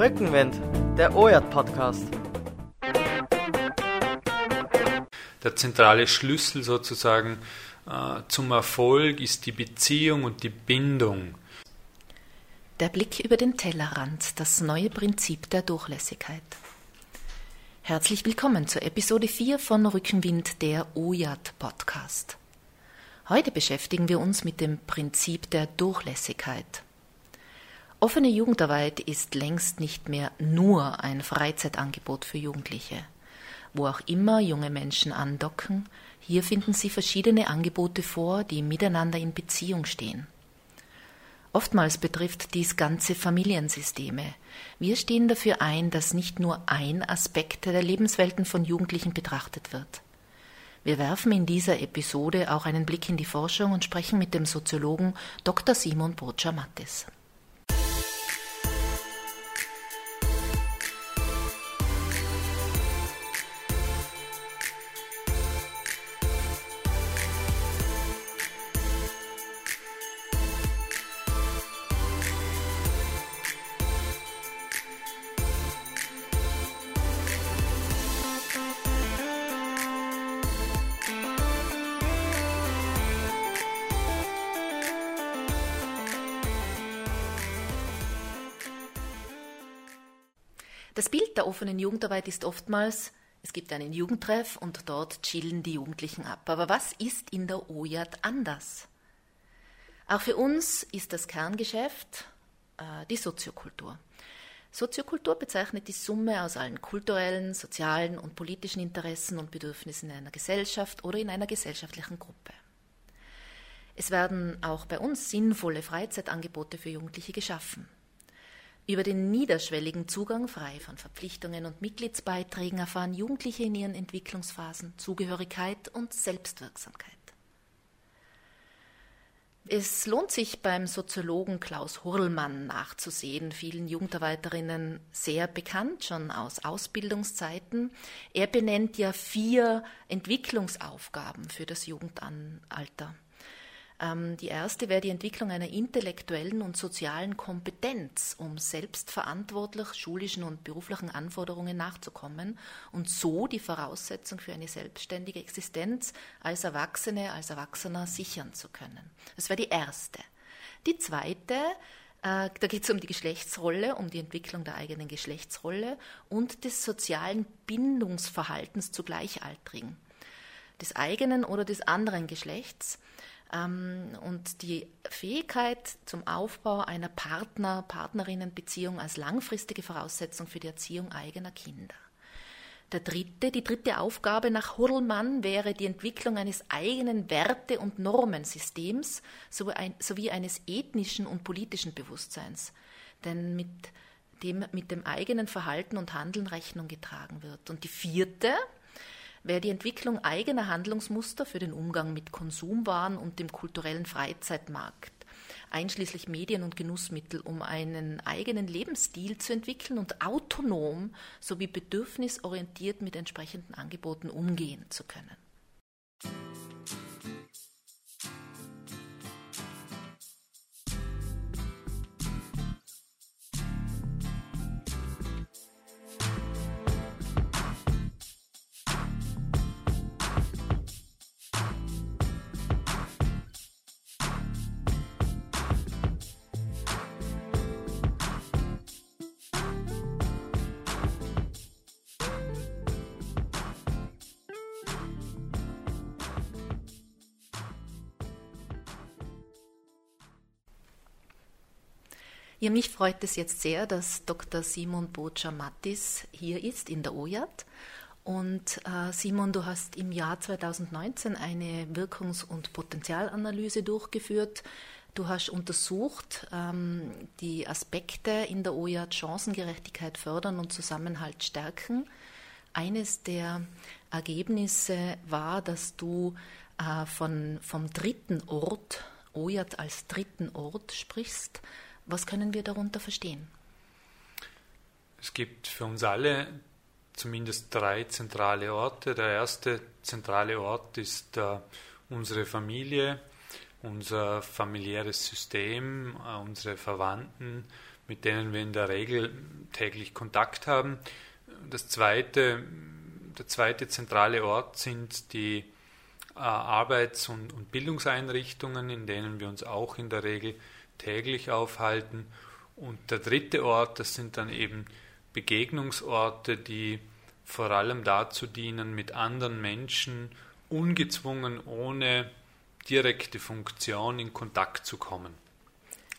Rückenwind, der OJAT-Podcast. Der zentrale Schlüssel sozusagen äh, zum Erfolg ist die Beziehung und die Bindung. Der Blick über den Tellerrand, das neue Prinzip der Durchlässigkeit. Herzlich willkommen zur Episode 4 von Rückenwind, der OJAT-Podcast. Heute beschäftigen wir uns mit dem Prinzip der Durchlässigkeit. Offene Jugendarbeit ist längst nicht mehr nur ein Freizeitangebot für Jugendliche. Wo auch immer junge Menschen andocken, hier finden sie verschiedene Angebote vor, die miteinander in Beziehung stehen. Oftmals betrifft dies ganze Familiensysteme. Wir stehen dafür ein, dass nicht nur ein Aspekt der Lebenswelten von Jugendlichen betrachtet wird. Wir werfen in dieser Episode auch einen Blick in die Forschung und sprechen mit dem Soziologen Dr. Simon Burtscher-Mattis. Das Bild der offenen Jugendarbeit ist oftmals, es gibt einen Jugendtreff und dort chillen die Jugendlichen ab. Aber was ist in der OJAT anders? Auch für uns ist das Kerngeschäft äh, die Soziokultur. Soziokultur bezeichnet die Summe aus allen kulturellen, sozialen und politischen Interessen und Bedürfnissen in einer Gesellschaft oder in einer gesellschaftlichen Gruppe. Es werden auch bei uns sinnvolle Freizeitangebote für Jugendliche geschaffen. Über den niederschwelligen Zugang frei von Verpflichtungen und Mitgliedsbeiträgen erfahren Jugendliche in ihren Entwicklungsphasen Zugehörigkeit und Selbstwirksamkeit. Es lohnt sich beim Soziologen Klaus Hurlmann nachzusehen, vielen Jugendarbeiterinnen sehr bekannt schon aus Ausbildungszeiten. Er benennt ja vier Entwicklungsaufgaben für das Jugendalter. Ähm, die erste wäre die Entwicklung einer intellektuellen und sozialen Kompetenz, um selbstverantwortlich schulischen und beruflichen Anforderungen nachzukommen und so die Voraussetzung für eine selbstständige Existenz als Erwachsene, als Erwachsener sichern zu können. Das wäre die erste. Die zweite äh, da geht es um die Geschlechtsrolle, um die Entwicklung der eigenen Geschlechtsrolle und des sozialen Bindungsverhaltens zu Gleichaltrigen, des eigenen oder des anderen Geschlechts und die Fähigkeit zum Aufbau einer Partner, Partnerinnenbeziehung als langfristige Voraussetzung für die Erziehung eigener Kinder. Der dritte, die dritte Aufgabe nach Hurlmann wäre die Entwicklung eines eigenen Werte- und Normensystems sowie eines ethnischen und politischen Bewusstseins. Denn mit dem mit dem eigenen Verhalten und Handeln Rechnung getragen wird. Und die vierte, wäre die Entwicklung eigener Handlungsmuster für den Umgang mit Konsumwaren und dem kulturellen Freizeitmarkt, einschließlich Medien und Genussmittel, um einen eigenen Lebensstil zu entwickeln und autonom sowie bedürfnisorientiert mit entsprechenden Angeboten umgehen zu können. Ja, mich freut es jetzt sehr, dass Dr. Simon Botscher-Mattis hier ist in der OJAT. Und äh, Simon, du hast im Jahr 2019 eine Wirkungs- und Potenzialanalyse durchgeführt. Du hast untersucht ähm, die Aspekte in der OJAT Chancengerechtigkeit fördern und Zusammenhalt stärken. Eines der Ergebnisse war, dass du äh, von, vom dritten Ort, OJAT als dritten Ort sprichst. Was können wir darunter verstehen? Es gibt für uns alle zumindest drei zentrale Orte. Der erste zentrale Ort ist äh, unsere Familie, unser familiäres System, äh, unsere Verwandten, mit denen wir in der Regel täglich Kontakt haben. Das zweite, der zweite zentrale Ort sind die äh, Arbeits- und, und Bildungseinrichtungen, in denen wir uns auch in der Regel täglich aufhalten. Und der dritte Ort, das sind dann eben Begegnungsorte, die vor allem dazu dienen, mit anderen Menschen ungezwungen, ohne direkte Funktion in Kontakt zu kommen.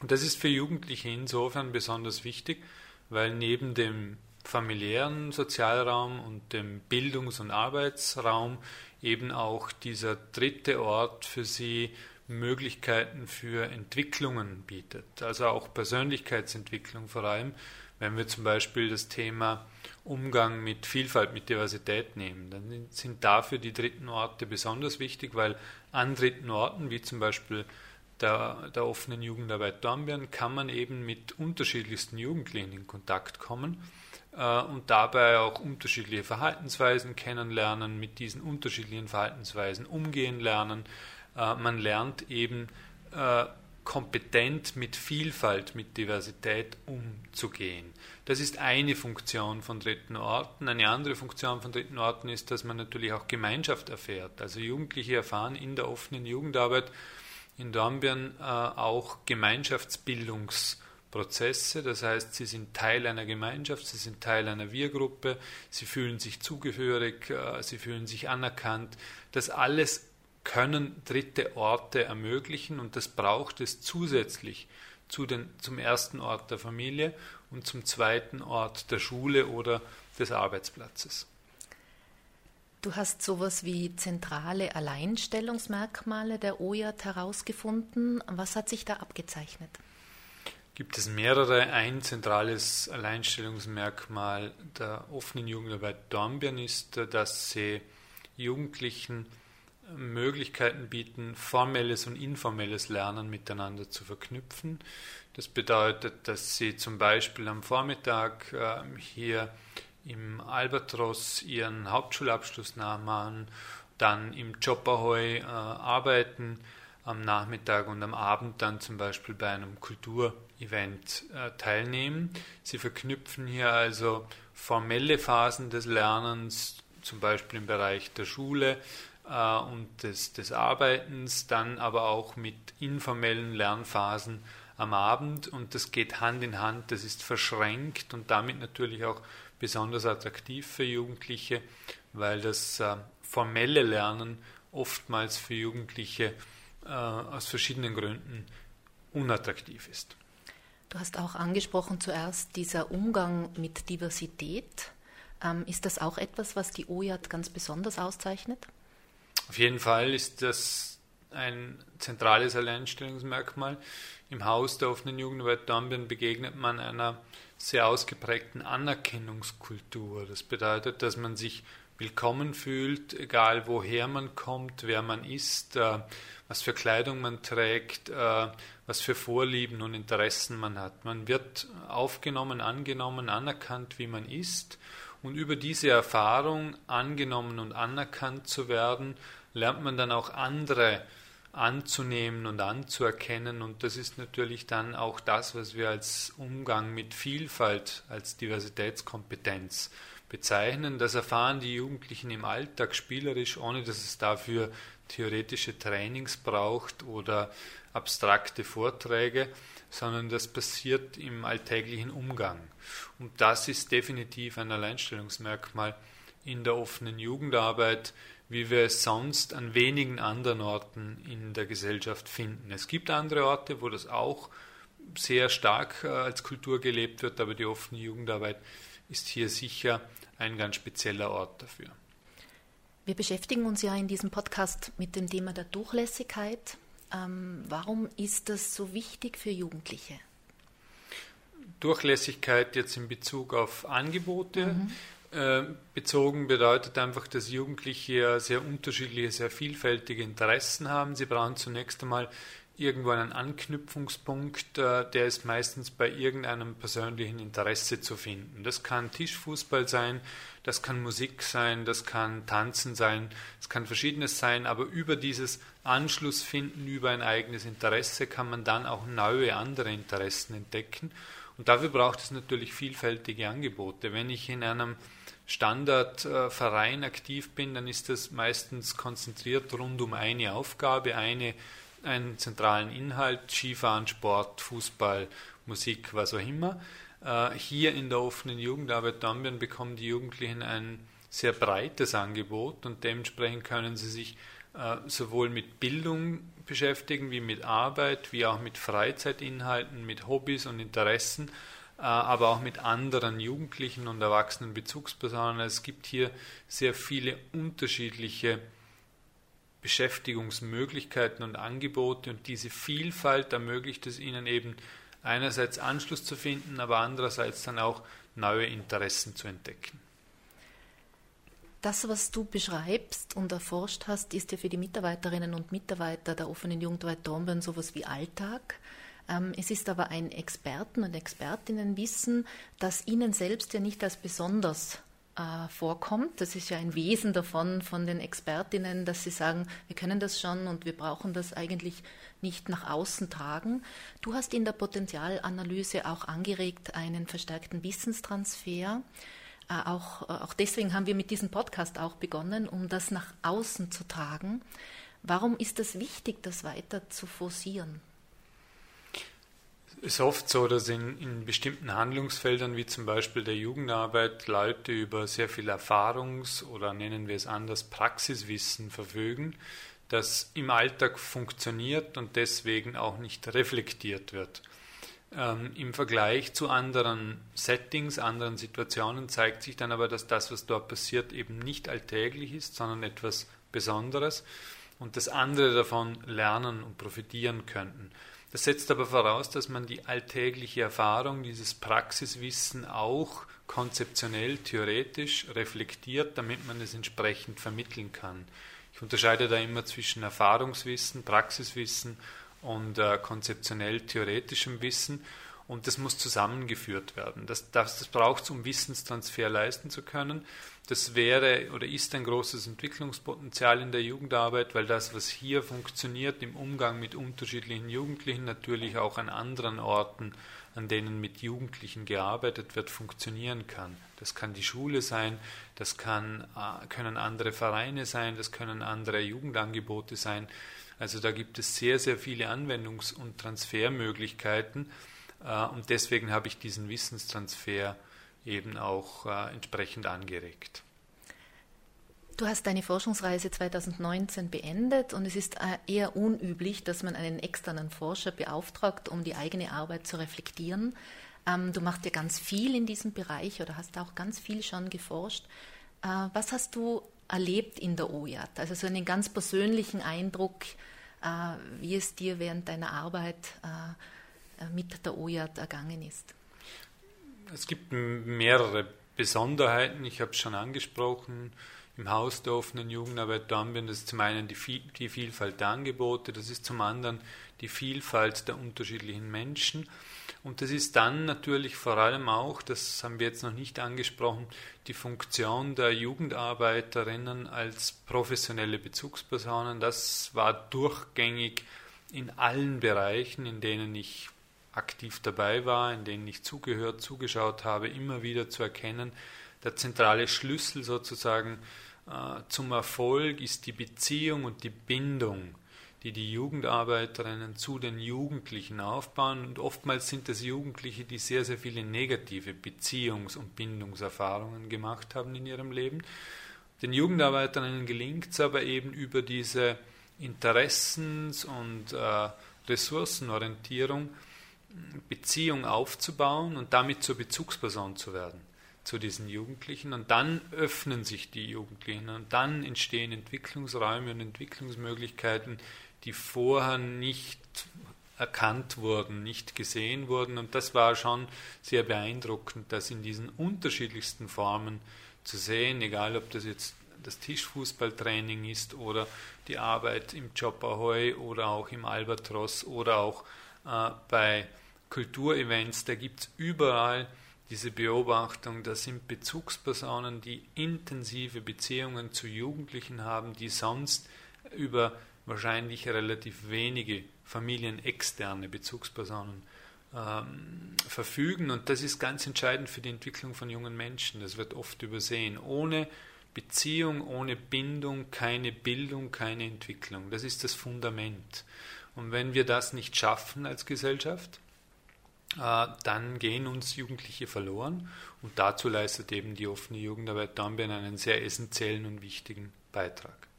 Und das ist für Jugendliche insofern besonders wichtig, weil neben dem familiären Sozialraum und dem Bildungs- und Arbeitsraum eben auch dieser dritte Ort für sie Möglichkeiten für Entwicklungen bietet, also auch Persönlichkeitsentwicklung vor allem, wenn wir zum Beispiel das Thema Umgang mit Vielfalt, mit Diversität nehmen, dann sind dafür die dritten Orte besonders wichtig, weil an dritten Orten, wie zum Beispiel der, der offenen Jugendarbeit Dornbirn, kann man eben mit unterschiedlichsten Jugendlichen in Kontakt kommen äh, und dabei auch unterschiedliche Verhaltensweisen kennenlernen, mit diesen unterschiedlichen Verhaltensweisen umgehen lernen. Äh, man lernt eben äh, kompetent mit Vielfalt, mit Diversität umzugehen. Das ist eine Funktion von dritten Orten. Eine andere Funktion von dritten Orten ist, dass man natürlich auch Gemeinschaft erfährt. Also Jugendliche erfahren in der offenen Jugendarbeit in Dornbirn äh, auch Gemeinschaftsbildungsprozesse. Das heißt, sie sind Teil einer Gemeinschaft, sie sind Teil einer Wir-Gruppe, sie fühlen sich zugehörig, äh, sie fühlen sich anerkannt. Das alles können dritte Orte ermöglichen und das braucht es zusätzlich zu den, zum ersten Ort der Familie und zum zweiten Ort der Schule oder des Arbeitsplatzes. Du hast sowas wie zentrale Alleinstellungsmerkmale der OJAT herausgefunden. Was hat sich da abgezeichnet? Gibt es mehrere. Ein zentrales Alleinstellungsmerkmal der offenen Jugendarbeit Dornbirn ist, dass sie Jugendlichen Möglichkeiten bieten, formelles und informelles Lernen miteinander zu verknüpfen. Das bedeutet, dass Sie zum Beispiel am Vormittag äh, hier im Albatros ihren Hauptschulabschluss nachmachen, dann im Job Ahoy äh, arbeiten, am Nachmittag und am Abend dann zum Beispiel bei einem Kulturevent äh, teilnehmen. Sie verknüpfen hier also formelle Phasen des Lernens, zum Beispiel im Bereich der Schule, äh, und des, des Arbeitens, dann aber auch mit informellen Lernphasen am Abend und das geht Hand in Hand, das ist verschränkt und damit natürlich auch besonders attraktiv für Jugendliche, weil das äh, formelle Lernen oftmals für Jugendliche äh, aus verschiedenen Gründen unattraktiv ist. Du hast auch angesprochen zuerst dieser Umgang mit Diversität. Ähm, ist das auch etwas, was die OJAT ganz besonders auszeichnet? Auf jeden Fall ist das ein zentrales Alleinstellungsmerkmal. Im Haus der offenen Jugendarbeit Dornbirn begegnet man einer sehr ausgeprägten Anerkennungskultur. Das bedeutet, dass man sich willkommen fühlt, egal woher man kommt, wer man ist, äh, was für Kleidung man trägt, äh, was für Vorlieben und Interessen man hat. Man wird aufgenommen, angenommen, anerkannt, wie man ist. Und über diese Erfahrung, angenommen und anerkannt zu werden, lernt man dann auch andere anzunehmen und anzuerkennen. Und das ist natürlich dann auch das, was wir als Umgang mit Vielfalt, als Diversitätskompetenz bezeichnen. Das erfahren die Jugendlichen im Alltag spielerisch, ohne dass es dafür theoretische Trainings braucht oder abstrakte Vorträge, sondern das passiert im alltäglichen Umgang. Und das ist definitiv ein Alleinstellungsmerkmal in der offenen Jugendarbeit, wie wir es sonst an wenigen anderen Orten in der Gesellschaft finden. Es gibt andere Orte, wo das auch sehr stark äh, als Kultur gelebt wird, aber die offene Jugendarbeit ist hier sicher ein ganz spezieller Ort dafür. Wir beschäftigen uns ja in diesem Podcast mit dem Thema der Durchlässigkeit. Ähm, warum ist das so wichtig für Jugendliche? Durchlässigkeit jetzt in Bezug auf Angebote. Mhm. Äh, bezogen bedeutet einfach, dass Jugendliche sehr unterschiedliche, sehr vielfältige Interessen haben. Sie brauchen zunächst einmal irgendwo einen Anknüpfungspunkt, äh, der ist meistens bei irgendeinem persönlichen Interesse zu finden. Das kann Tischfußball sein, das kann Musik sein, das kann Tanzen sein, es kann verschiedenes sein, aber über dieses Anschluss finden, über ein eigenes Interesse kann man dann auch neue andere Interessen entdecken Und dafür braucht es natürlich vielfältige Angebote. Wenn ich in einem Standardverein aktiv bin, dann ist das meistens konzentriert rund um eine Aufgabe, eine, einen zentralen Inhalt, Skifahren, Sport, Fußball, Musik, was auch immer. Äh, hier in der offenen Jugendarbeit Dornbirn bekommen die Jugendlichen ein sehr breites Angebot und dementsprechend können sie sich äh, sowohl mit Bildung beschäftigen wie mit Arbeit, wie auch mit Freizeitinhalten, mit Hobbys und Interessen, äh, aber auch mit anderen Jugendlichen und erwachsenen Bezugspersonen. Es gibt hier sehr viele unterschiedliche Beschäftigungsmöglichkeiten und Angebote und diese Vielfalt ermöglicht es ihnen eben einerseits Anschluss zu finden, aber andererseits dann auch neue Interessen zu entdecken. Das, was du beschreibst und erforscht hast, ist ja für die Mitarbeiterinnen und Mitarbeiter der offenen Jugendarbeit Dornbirn sowas wie Alltag. Ähm, es ist aber ein Experten- und Expertinnenwissen, das ihnen selbst ja nicht als besonders äh, vorkommt. Das ist ja ein Wesen davon, von den Expertinnen, dass sie sagen, wir können das schon und wir brauchen das eigentlich nicht nach außen tragen. Du hast in der Potenzialanalyse auch angeregt einen verstärkten Wissenstransfer. Äh, auch, äh, auch deswegen haben wir mit diesem Podcast auch begonnen, um das nach außen zu tragen. Warum ist es wichtig, das weiter zu forcieren? Es ist oft so, dass in, in, bestimmten Handlungsfeldern, wie zum Beispiel der Jugendarbeit, Leute über sehr viel Erfahrungs- oder nennen wir es anders, Praxiswissen verfügen, das im Alltag funktioniert und deswegen auch nicht reflektiert wird. Ähm, Im Vergleich zu anderen Settings, anderen Situationen zeigt sich dann aber, dass das, was dort passiert, eben nicht alltäglich ist, sondern etwas Besonderes und dass andere davon lernen und profitieren könnten. Das setzt aber voraus, dass man die alltägliche Erfahrung, dieses Praxiswissen auch konzeptionell, theoretisch reflektiert, damit man es entsprechend vermitteln kann. Ich unterscheide da immer zwischen Erfahrungswissen, Praxiswissen und äh, konzeptionell theoretischem Wissen und das muss zusammengeführt werden. Das, das, das braucht es, um Wissenstransfer leisten zu können. Das wäre oder ist ein großes Entwicklungspotenzial in der Jugendarbeit, weil das, was hier funktioniert im Umgang mit unterschiedlichen Jugendlichen, natürlich auch an anderen Orten, an denen mit Jugendlichen gearbeitet wird, funktionieren kann. Das kann die Schule sein, das kann, äh, können andere Vereine sein, das können andere Jugendangebote sein. Also da gibt es sehr, sehr viele Anwendungs- und Transfermöglichkeiten äh, und deswegen habe ich diesen Wissenstransfer eben auch äh, entsprechend angeregt. Du hast deine Forschungsreise 2019 beendet und es ist äh, eher unüblich, dass man einen externen Forscher beauftragt, um die eigene Arbeit zu reflektieren. Ähm, du machst ja ganz viel in diesem Bereich oder hast auch ganz viel schon geforscht. Was hast du erlebt in der OJAT? Also so einen ganz persönlichen Eindruck, wie es dir während deiner Arbeit mit der OJAT ergangen ist. Es gibt mehrere Besonderheiten, ich habe es schon angesprochen. Im Haus der offenen Jugendarbeit Dornbirn, das ist zum einen die, die Vielfalt der Angebote, das ist zum anderen die Vielfalt der unterschiedlichen Menschen. Und das ist dann natürlich vor allem auch, das haben wir jetzt noch nicht angesprochen, die Funktion der Jugendarbeiterinnen als professionelle Bezugspersonen. Das war durchgängig in allen Bereichen, in denen ich aktiv dabei war, in denen ich zugehört, zugeschaut habe, immer wieder zu erkennen, der zentrale Schlüssel sozusagen äh, zum Erfolg ist die Beziehung und die Bindung, die die Jugendarbeiterinnen zu den Jugendlichen aufbauen. Und oftmals sind es Jugendliche, die sehr, sehr viele negative Beziehungs- und Bindungserfahrungen gemacht haben in ihrem Leben. Den Jugendarbeiterinnen gelingt es aber eben über diese Interessens- und äh, Ressourcenorientierung, Beziehung aufzubauen und damit zur Bezugsperson zu werden zu diesen Jugendlichen und dann öffnen sich die Jugendlichen und dann entstehen Entwicklungsräume und Entwicklungsmöglichkeiten, die vorher nicht erkannt wurden, nicht gesehen wurden. Und das war schon sehr beeindruckend, das in diesen unterschiedlichsten Formen zu sehen, egal ob das jetzt das Tischfußballtraining ist oder die Arbeit im Job Ahoy oder auch im Albatros oder auch äh, bei Kulturevents, da gibt es überall diese Beobachtung, das sind Bezugspersonen, die intensive Beziehungen zu Jugendlichen haben, die sonst über wahrscheinlich relativ wenige familienexterne Bezugspersonen ähm, verfügen. Und das ist ganz entscheidend für die Entwicklung von jungen Menschen. Das wird oft übersehen. Ohne Beziehung, ohne Bindung, keine Bildung, keine Entwicklung. Das ist das Fundament. Und wenn wir das nicht schaffen als Gesellschaft, äh, dann gehen uns Jugendliche verloren. Und dazu leistet eben die offene Jugendarbeit Dornbirn einen sehr essentiellen und wichtigen Beitrag.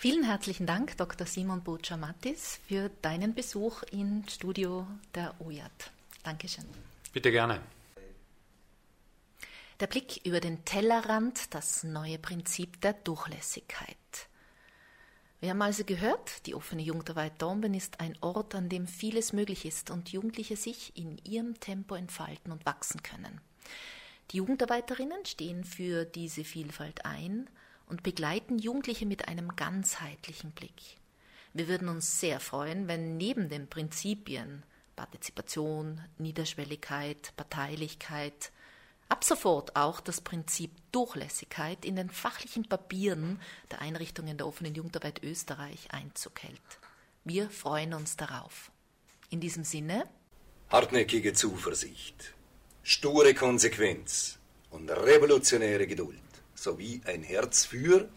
Vielen herzlichen Dank, Dr. Simon Bocha-Mattis, für deinen Besuch im Studio der OJAT. Dankeschön. Bitte gerne. Der Blick über den Tellerrand, das neue Prinzip der Durchlässigkeit. Wir haben also gehört, die offene Jugendarbeit Dornbirn ist ein Ort, an dem vieles möglich ist und Jugendliche sich in ihrem Tempo entfalten und wachsen können. Die Jugendarbeiterinnen stehen für diese Vielfalt ein und begleiten Jugendliche mit einem ganzheitlichen Blick. Wir würden uns sehr freuen, wenn neben den Prinzipien Partizipation, Niederschwelligkeit, Parteilichkeit, ab sofort auch das Prinzip Durchlässigkeit in den fachlichen Papieren der Einrichtungen der offenen Jugendarbeit Österreich Einzug hält. Wir freuen uns darauf. In diesem Sinne hartnäckige Zuversicht, sture Konsequenz und revolutionäre Geduld sowie ein Herz für